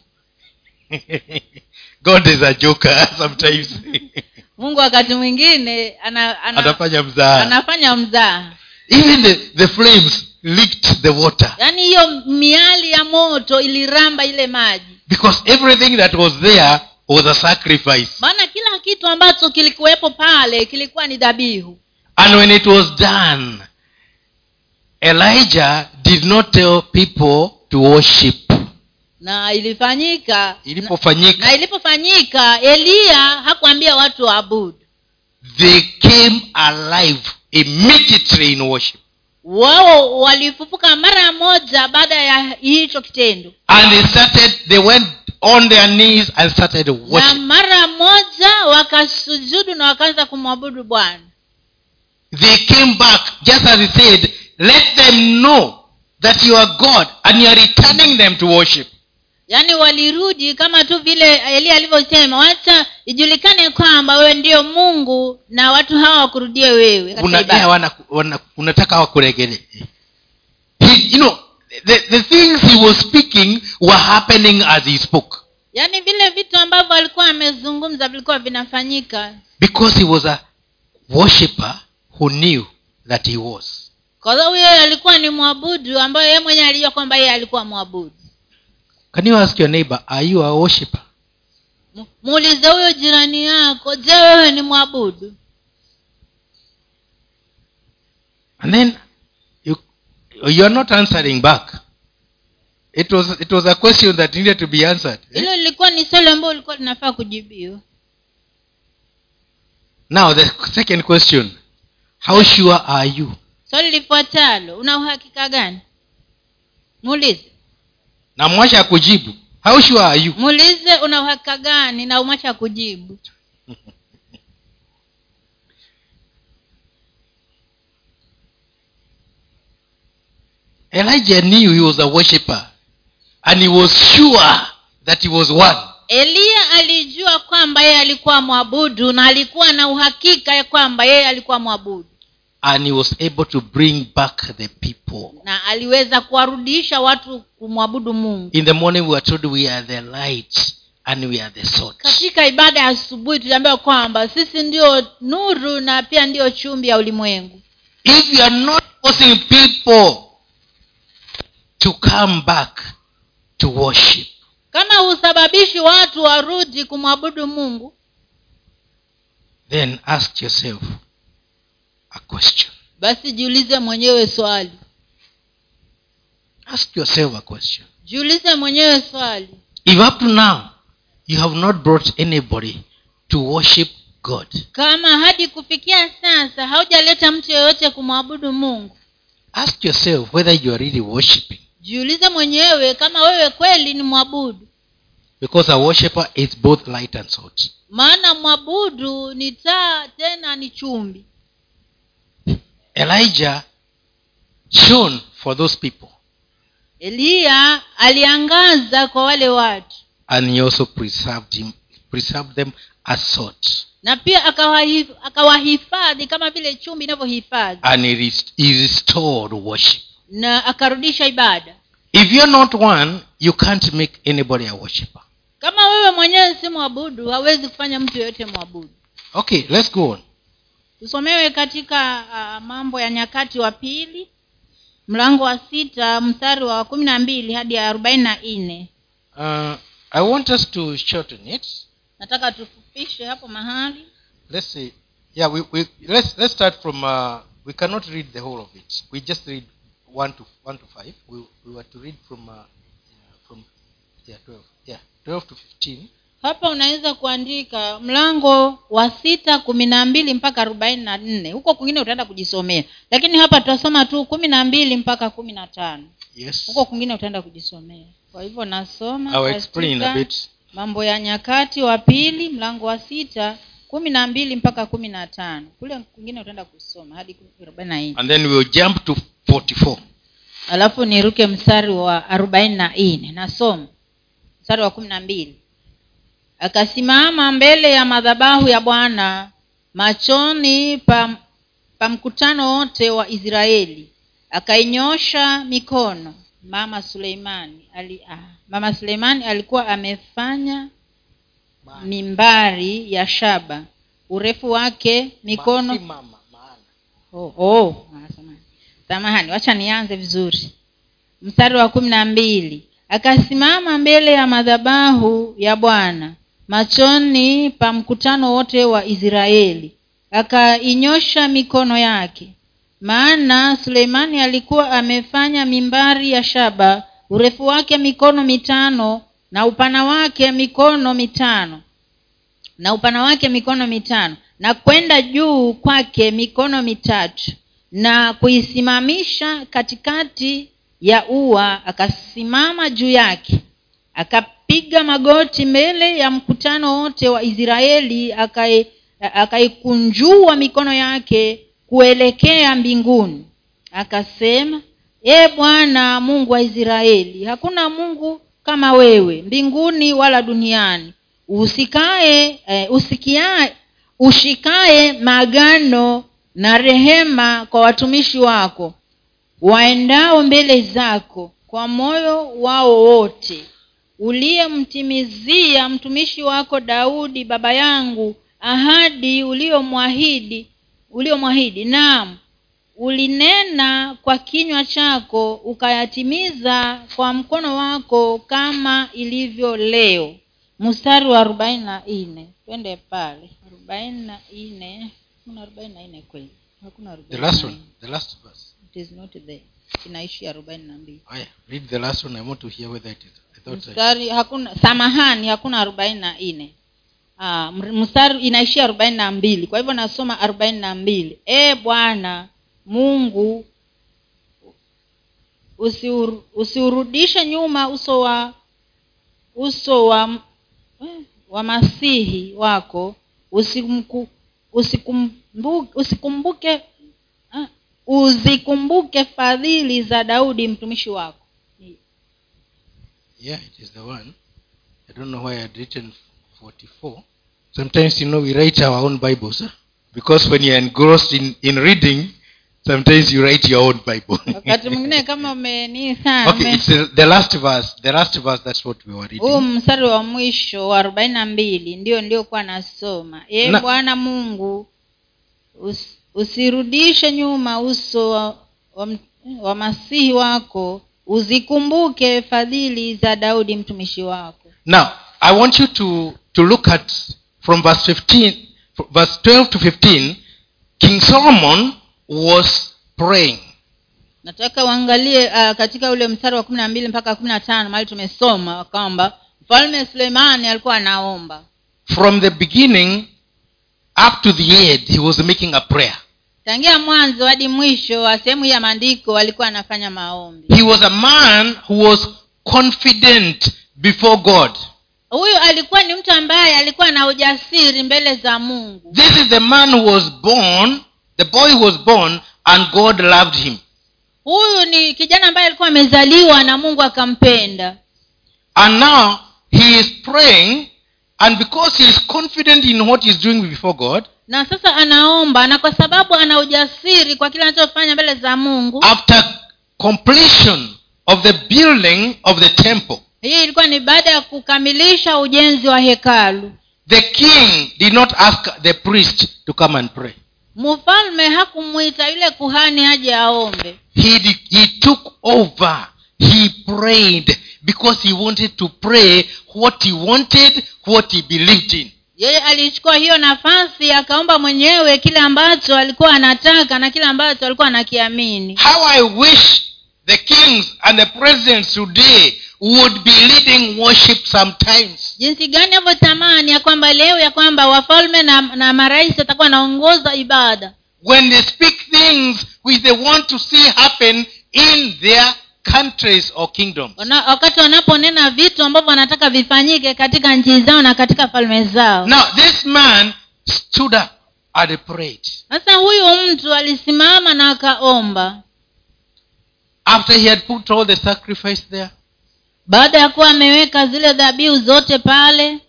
God is a joker sometimes mungu wakati mwingine ana, ana, anafanya mzaha. anafanya mzaha. Even the, the flames licked the water. Yaani hiyo miali ya moto iliramba ile maji. Because everything that was there was a sacrifice. Maana kila kitu ambacho kilikuwepo pale kilikuwa ni dhabihu. And when it was done elijah did not tell people to worship na ilifanyika. Ilipofanyika. Na ilipofanyika eliya hakuambia watu waabudu they came alive immediately in worship. Wao walifufuka mara moja baada ya hicho kitendo. And they started they went on their knees and started na mara moja wakasujudu na wakaanza kumwabudu bwana. They came back just as he said let them know that you are god and you are returning them to worship yaani walirudi kama tu vile eliya alivyosema wacha ijulikane kwamba wewe ndio mungu na watu hawa wakurudie wewe katika wana, wana, unataka wakuregelee? You know the, the things he was speaking were happening as he spoke. Yaani vile vitu ambavyo alikuwa amezungumza vilikuwa vinafanyika. Because he was a worshipper who knew that he was. Kwa sababu yeye alikuwa ni mwabudu ambayo yeye mwenyewe alijua kwamba yeye alikuwa mwabudu can you ask your neighbor are you a worshipper? Muulize huyo jirani yako je wewe ni mwabudu? And then you you are not answering back. It was it was a question that needed to be answered eh? hilo lilikuwa ni swali ambayo lilikuwa linafaa kujibiwa. Now the second question how sure are you? Swali lifuatalo una uhakika gani? Muulize na mwacha akujibu how sure are you? Muulize una uhakika gani na umwacha akujibu elijah knew he was a worshipper and he was sure that he was one. Eliya alijua kwamba yeye alikuwa mwabudu na alikuwa na uhakika ya kwamba yeye alikuwa mwabudu and he was able to bring back the people. Na aliweza kuwarudisha watu kumwabudu mungu. In the morning we were told we are the light and we are the salt. Katika ibada ya asubuhi tuliambiwa kwamba sisi ndio nuru na pia ndio chumbi ya ulimwengu. If you are not forcing people to come back to worship kama husababishi watu warudi kumwabudu mungu then ask yourself a question basi jiulize mwenyewe swali Ask yourself a question. jiulize mwenyewe swali If up to now you have not brought anybody to worship God, kama hadi kufikia sasa haujaleta mtu yeyote kumwabudu mungu ask yourself whether you are really worshiping. jiulize mwenyewe kama wewe kweli ni mwabudu Because a worshiper is both light and salt. maana mwabudu ni taa tena ni chumbi Elijah shone for those people eliya aliangaza kwa wale watu and he also preserved him preserved them as salt. na pia akawahifadhi kama vile chumbi inavyohifadhi And he, rest- he restored worship. na akarudisha ibada If you're not one, you can't make anybody a worshipper kama wewe mwenyewe si mwabudu hawezi kufanya mtu yeyote mwabudu Okay, let's go on. Tusomewe katika uh, mambo ya nyakati wa pili mlango wa sita mstari wa kumi na mbili hadi arobaini na nne Uh, I want us to shorten it. nataka tufupishe hapo mahali Let's see. Yeah, we, we let's let's start from. Uh, we cannot read the whole of it. We just read one to one to five. We we were to read from uh, from yeah twelve yeah twelve to fifteen. Hapa unaweza kuandika mlango wa sita kumi na mbili mpaka arobaini na nne. Huko kwingine utaenda kujisomea. Lakini hapa tutasoma tu kumi na mbili mpaka kumi na tano. Yes. huko kwingine utaenda kujisomea. Kwa hivyo nasoma mambo ya nyakati wa pili mlango wa sita kumi na mbili mpaka kumi na tano. Kule kwingine utaenda kusoma hadi arobaini na nne. And then we'll jump to forty-four. alafu niruke mstari wa arobaini na nne. Nasoma. Mstari wa kumi na mbili akasimama mbele ya madhabahu ya bwana machoni pa, pa mkutano wote wa israeli. Akainyosha mikono. Mama suleimani ali, ah, mama suleimani alikuwa amefanya mimbari ya shaba. Urefu wake mikono. Mama, oh, oh. samahani wacha nianze vizuri. Mstari wa kumi na mbili. Akasimama mbele ya madhabahu ya bwana machoni pa mkutano wote wa israeli. Akainyosha mikono yake. Maana suleimani alikuwa amefanya mimbari ya shaba urefu wake mikono mitano na upana wake mikono mitano. Na upana wake mikono mitano. Na kwenda juu kwake mikono mitatu. Na kuisimamisha katikati ya ua akasimama juu yake akapiga magoti mbele ya mkutano wote wa israeli akai- akaikunjua mikono yake kuelekea mbinguni. Akasema e bwana mungu wa israeli hakuna mungu kama wewe mbinguni wala duniani. Usikae eh, usikiae ushikae maagano na rehema kwa watumishi wako waendao mbele zako kwa moyo wao wote uliyemtimizia mtumishi wako daudi baba yangu ahadi uliyomwahidi uliyomwahidi naam ulinena kwa kinywa chako ukayatimiza kwa mkono wako kama ilivyo leo mstari wa arobaini na nne twende pale arobaini na nne kuna arobaini na nne kweli hakuna The last one. The last verse. It is not there inaishi arobaini na mbili. Read the last one. I want to hear whether it is. Mstari hakuna samahani hakuna arobaini na nne. Ah, mstari inaishia arobaini na mbili. Kwa hivyo nasoma arobaini na mbili. E bwana mungu usiur, usiurudishe nyuma uso wa uso wa eh, wa masihi wako. Usimku, usikumbu, usikumbuke ah, uzikumbuke fadhili za daudi mtumishi wako yeah, it is the one. I don't know why I had written 44. Sometimes, you know, we write our own Bibles. Huh? Because when you're engrossed in, in reading, sometimes you write your own Bible. wakati mwingine kama umeni sana okay, it's the, the last verse. The last verse, that's what we were huu reading. mstari wa mwisho wa arobaini na mbili ndio niliokuwa nasoma ye bwana mungu us, usirudishe nyuma uso wa, wa, wa masihi wako uzikumbuke fadhili za daudi mtumishi wako Now, I want you to, to look at from verse 15, verse 12 to 15. King Solomon was praying. nataka uangalie uh, katika ule mstari wa kumi na mbili mpaka kumi na tano mahali tumesoma kwamba mfalme suleimani alikuwa anaomba From the beginning up to the end, he was making a prayer. Tangia mwanzo hadi mwisho wa sehemu hii ya maandiko alikuwa anafanya maombi He was a man who was confident before God. huyu alikuwa ni mtu ambaye alikuwa na ujasiri mbele za mungu This is the man who was born, the boy who was born, and God loved him. huyu ni kijana ambaye alikuwa amezaliwa na mungu akampenda And now he is praying, and because he is confident in what he is doing before God, na sasa anaomba na kwa sababu ana ujasiri kwa kile anachofanya mbele za mungu after completion of the building of the temple, hii ilikuwa ni baada ya kukamilisha ujenzi wa hekalu the king did not ask the priest to come and pray. mfalme hakumwita yule kuhani aje aombe He, did, he took over. He prayed because he wanted to pray what he wanted, what he believed in. yeye alichukua hiyo nafasi akaomba mwenyewe kile ambacho alikuwa anataka na kile ambacho alikuwa anakiamini How I wish the kings and the presidents today would be leading worship sometimes. jinsi gani avyotamani ya kwamba leo ya kwamba wafalme na, na marais watakuwa wanaongoza ibada When they speak things which they want to see happen in their countries or kingdoms. Wakati wanaponena vitu ambavyo wanataka vifanyike katika nchi zao na katika falme zao Now, this man stood up and prayed. sasa huyu mtu alisimama na akaomba After he had put all the sacrifice there, baada ya kuwa ameweka zile dhabihu zote pale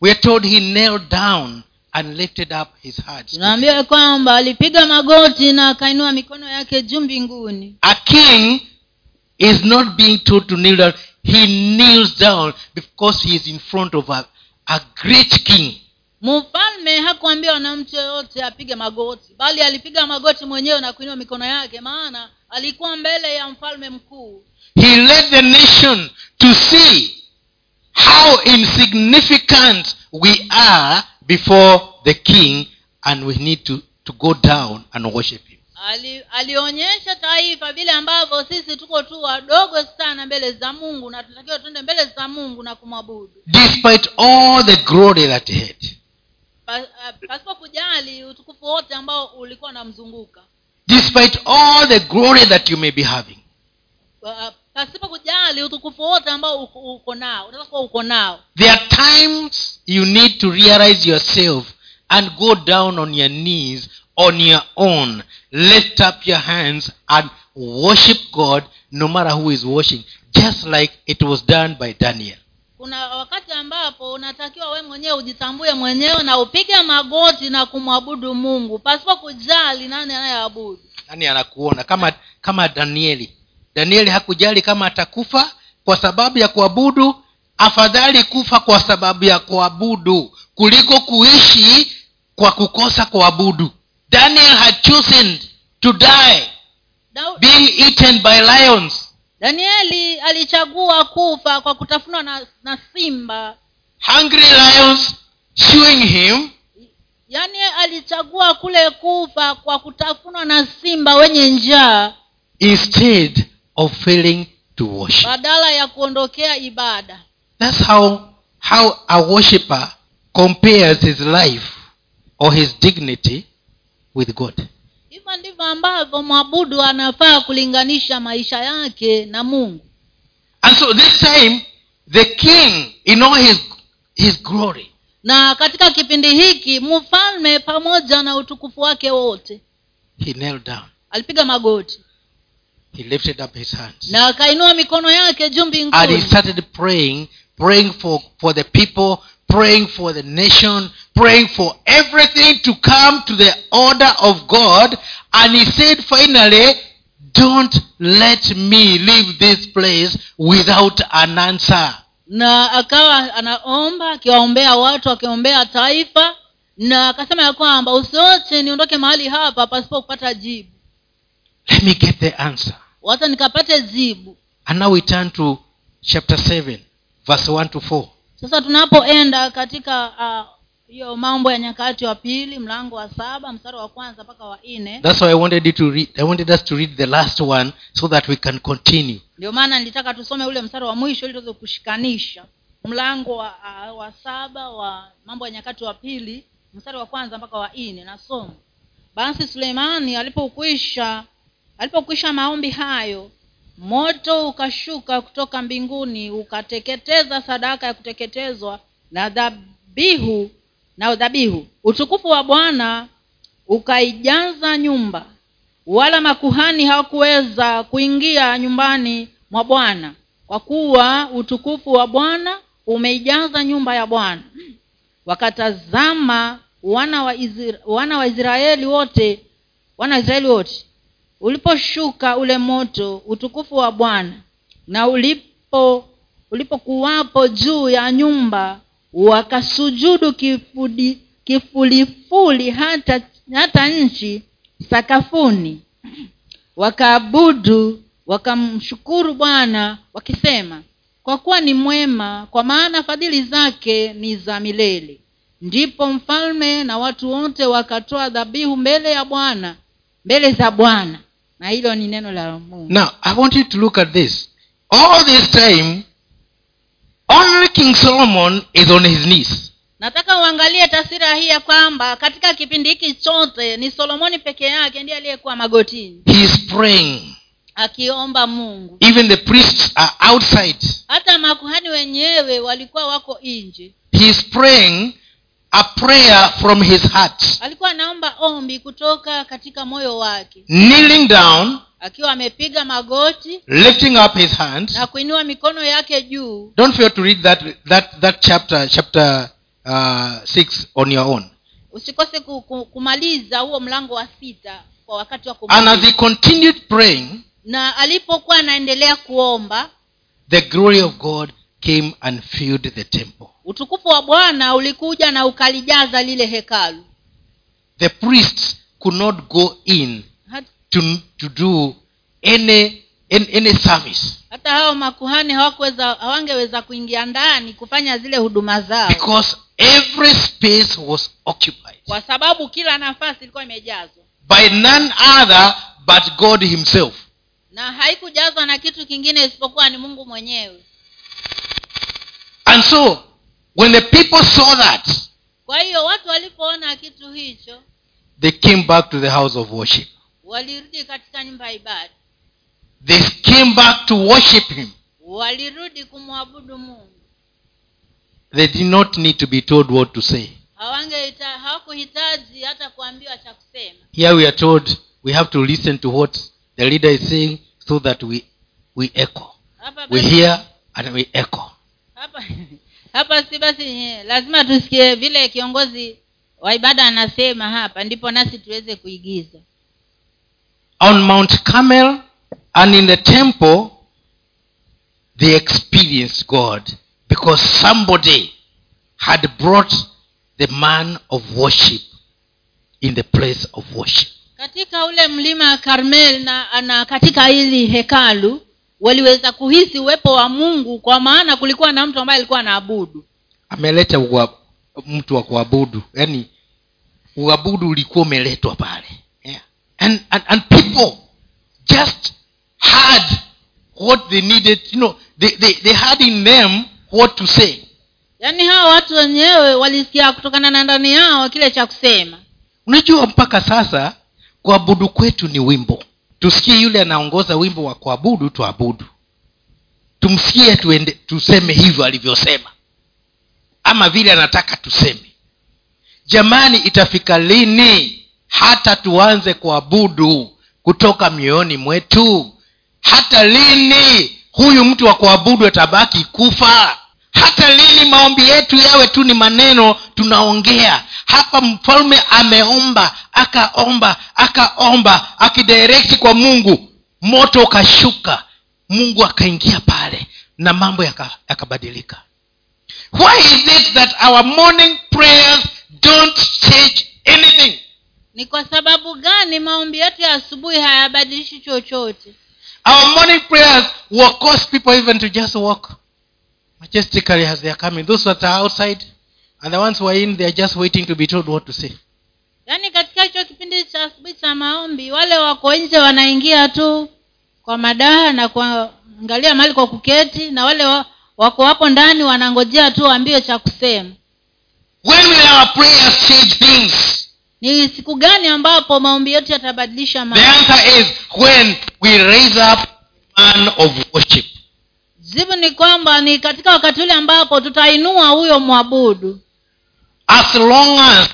we are told he knelt down and lifted up his heart tunaambiwa kwamba alipiga magoti na akainua mikono yake juu mbinguni A king is not being told to kneel down. He kneels down because he is in front of a, a great king. mfalme hakuambiwa na mtu yoyote apige magoti bali alipiga magoti mwenyewe na kuinua mikono yake maana alikuwa mbele ya mfalme mkuu He led the nation to see how insignificant we are before the king and we need to, to go down and worship him. Ali, alionyesha taifa vile ambavyo sisi tuko tu wadogo sana mbele za mungu na tunatakiwa tuende mbele za mungu na kumwabudu Despite all the glory that he had. Ah, pasipo kujali utukufu wote ambao ulikuwa unamzunguka Despite all the glory that you may be having. Pasipo kujali utukufu wote ambao uko, uko nao unaweza kuwa uko nao There are times you need to realize yourself and go down on your knees on your own. Lift up your hands and worship God no matter who is washing Just like it was done by Daniel. kuna wakati ambapo unatakiwa we mwenyewe ujitambue mwenyewe na upige magoti na kumwabudu mungu pasipo kujali nani anayeabudu nani anakuona kama kama danieli danieli hakujali kama atakufa kwa sababu ya kuabudu afadhali kufa kwa sababu ya kuabudu kuliko kuishi kwa kukosa kuabudu daniel had chosen to die Daud- being eaten by lions. Danieli alichagua kufa kwa kutafunwa na, na simba. Hungry lions chewing him. Yaani alichagua kule kufa kwa kutafunwa na simba wenye njaa. Instead of failing to worship. Badala ya kuondokea ibada. That's how how a worshipper compares his life or his dignity with God. hivyo ndivyo ambavyo mwabudu anafaa kulinganisha maisha yake na mungu And so this time, the king, in all his his glory, na katika kipindi hiki mfalme pamoja na utukufu wake wote he knelt down. alipiga magoti He lifted up his hands. na akainua mikono yake juu And he started praying, praying for, for the people, praying for the nation, praying for everything to come to the order of God. And he said finally, Don't let me leave this place without an answer. na akawa anaomba akiwaombea watu akiombea taifa na akasema ya kwamba usioche niondoke mahali hapa pasipo kupata jibu Let me get the answer. wacha nikapate jibu And now we turn to chapter 7, verse 1 to 4. sasa tunapoenda katika uh, hiyo mambo ya nyakati wa pili mlango wa saba mstari wa kwanza mpaka wa nne. That's why i wanted you to read i wanted us to read the last one so that we can continue. Ndio maana nilitaka tusome ule mstari wa mwisho ili tuweze kushikanisha. Mlango wa, uh, wa saba wa mambo ya nyakati wa pili mstari wa kwanza mpaka wa nne. Nasoma. Basi suleimani alipokwisha alipokwisha maombi hayo moto ukashuka kutoka mbinguni ukateketeza sadaka ya kuteketezwa na dhabihu na udhabihu. Utukufu wa bwana ukaijaza nyumba wala makuhani hawakuweza kuingia nyumbani mwa bwana kwa kuwa utukufu wa bwana umeijaza nyumba ya bwana. Wakatazama wana wa, Izra, wana wa israeli wote wana wa wote uliposhuka ule moto utukufu wa bwana na ulipo ulipokuwapo juu ya nyumba wakasujudu kifudi, kifulifuli hata hata nchi sakafuni. Wakaabudu wakamshukuru bwana wakisema kwa kuwa ni mwema kwa maana fadhili zake ni za milele. Ndipo mfalme na watu wote wakatoa dhabihu mbele ya bwana mbele za bwana. Na hilo ni neno la mungu. Now i want you to look at this. All this time only king solomon is on his knees. Nataka uangalie taswira hii ya kwamba katika kipindi hiki chote ni solomoni peke yake ndiye aliyekuwa magotini. He is praying. Akiomba mungu. Even the priests are outside. Hata makuhani wenyewe walikuwa wako nje. He is praying a prayer from his heart. Alikuwa anaomba ombi kutoka katika moyo wake. Kneeling down akiwa amepiga magoti lifting up his hands. na kuinua mikono yake juu. Don't fail to read that that that chapter chapter uh, 6 on your own. Usikose ku, ku, kumaliza huo mlango wa sita kwa wakati wa and as he continued praying na alipokuwa anaendelea kuomba the glory of god came and filled the temple. utukufu wa bwana ulikuja na ukalijaza lile hekalu. The priests could not go in to, to do any, any any service. Hata hao makuhani hawakuweza hawangeweza kuingia ndani kufanya zile huduma zao. Because every space was occupied. Kwa sababu kila nafasi ilikuwa imejazwa. By none other but god himself. Na haikujazwa na kitu kingine isipokuwa ni mungu mwenyewe. And so when the people saw that kwa hiyo watu walipoona kitu hicho they came back to the house of worship walirudi katika nyumba ya ibada. They came back to worship him. Walirudi kumwabudu mungu. They did not need to be told what to say. Hawakuhitaji hata kuambiwa cha kusema. Here we are told we have to listen to what the leader is saying so that we we echo. We hear and we echo. Hapa hapa si basi lazima tusikie vile kiongozi wa ibada anasema hapa ndipo nasi tuweze kuigiza on mount carmel and in the temple they experienced god because somebody had brought the man of worship in the place of worship. Katika ule mlima karmel na, na katika hili hekalu waliweza kuhisi uwepo wa mungu kwa maana kulikuwa na mtu ambaye alikuwa anaabudu. Ameleta mtu wa kuabudu. Yaani uabudu ulikuwa umeletwa pale. And, and, and people just had what they needed. You know they, they, they had in them what to say. Yaani hawa watu wenyewe walisikia kutokana na ndani yao kile cha kusema. Unajua mpaka sasa kuabudu kwetu ni wimbo. Tusikie yule anaongoza wimbo wa kuabudu tuabudu. Tumsikie tuende, tuseme hivyo alivyosema. Ama vile anataka tuseme. Jamani itafika lini hata tuanze kuabudu kutoka mioyoni mwetu. Hata lini huyu mtu wa kuabudu atabaki kufa? Hata lini maombi yetu yawe tu ni maneno tunaongea? Hapa mfalme ameomba akaomba akaomba akidirekti kwa mungu. Moto ukashuka mungu akaingia pale na mambo yaka- yakabadilika. Why is it that our morning prayers don't change anything ni kwa sababu gani maombi yetu ya asubuhi hayabadilishi chochote our morning prayers will cause people even to just walk majestically as they are coming those that are outside And the ones who are in, they are just waiting to be told what to say. yaani katika hicho kipindi cha asubuhi cha maombi wale wako nje wanaingia tu kwa madaha na kuangalia mahali kwa kuketi na wale wa, wako hapo ndani wanangojea tu waambiwe cha kusema When will our prayers change things? Ni siku gani ambapo maombi yetu yatabadilisha The answer is when we raise up man of worship. jibu ni kwamba ni katika wakati ule ambapo tutainua huyo mwabudu As long as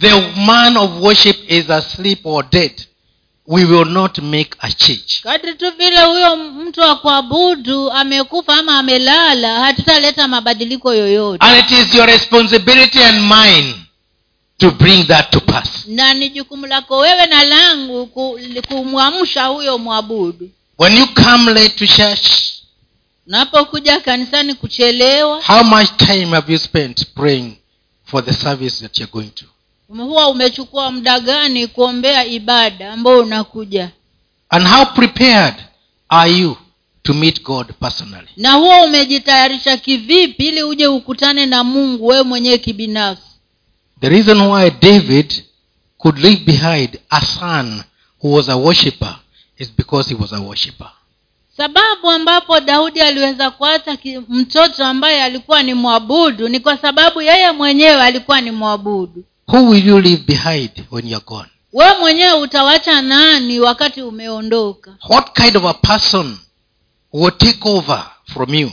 the man of worship is asleep or dead, we will not make a change. kadri tu vile huyo mtu wa kuabudu amekufa ama amelala hatutaleta mabadiliko yoyote And it is your responsibility and mine to bring that to pass. na ni jukumu lako wewe na langu kumwamsha huyo mwabudu When you come late to church, unapokuja kanisani kuchelewa how much time have you spent praying for the service that you're going to? huwa umechukua muda gani kuombea ibada ambayo unakuja And how prepared are you to meet God personally? na huwa umejitayarisha kivipi ili uje ukutane na mungu wewe mwenyewe kibinafsi The reason why David could leave behind a son who was a worshipper is because he was a worshipper. sababu ambapo daudi aliweza kuacha mtoto ambaye alikuwa ni mwabudu ni kwa sababu yeye mwenyewe alikuwa ni mwabudu Who will you leave behind when you're gone? wewe mwenyewe utawacha nani wakati umeondoka What kind of a person will take over from you?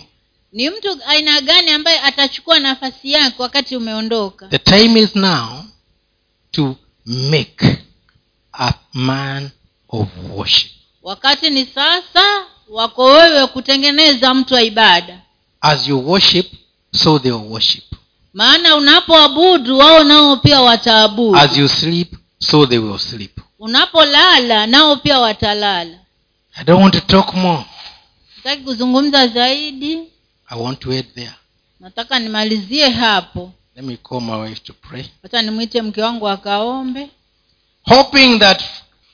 Ni mtu aina gani ambaye atachukua nafasi yako wakati umeondoka The time is now to make a man of worship. wakati ni sasa wako wewe kutengeneza mtu wa ibada As you worship, so they will worship. maana unapoabudu wao nao pia wataabudu As you sleep, so they will sleep. unapolala nao pia watalala I don't want to talk more. sitaki kuzungumza zaidi I want to end there. nataka nimalizie hapo Let me call my wife to pray. hata nimwite mke wangu akaombe Hoping that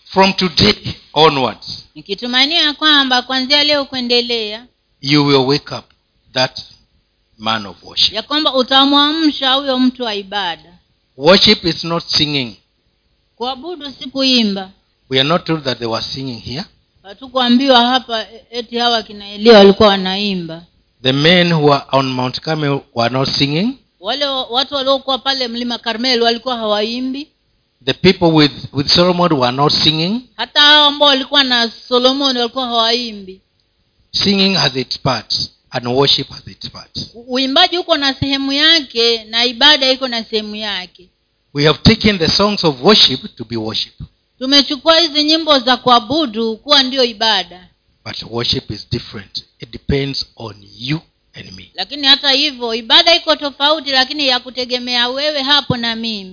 from today onwards, nikitumania kwamba kuanzia leo kuendelea you will wake up that man of worship. ya kwamba utamwamsha huyo mtu wa ibada Worship is not singing. kuabudu si kuimba We are not told that they were singing here. hatukuambiwa hapa eti hawa kinaelia walikuwa wanaimba The men who were on Mount Carmel were not singing. wale watu waliokuwa pale mlima karmel walikuwa hawaimbi The people with, with Solomon were not singing. hata hao ambao walikuwa na solomoni walikuwa hawaimbi Singing has its part and worship has its part uimbaji uko na sehemu yake na ibada iko na sehemu yake We have taken the songs of worship to be worship. tumechukua hizi nyimbo za kuabudu kuwa ndio ibada But worship is different. It depends on you and me. lakini hata hivyo ibada iko tofauti lakini ya kutegemea wewe hapo na mimi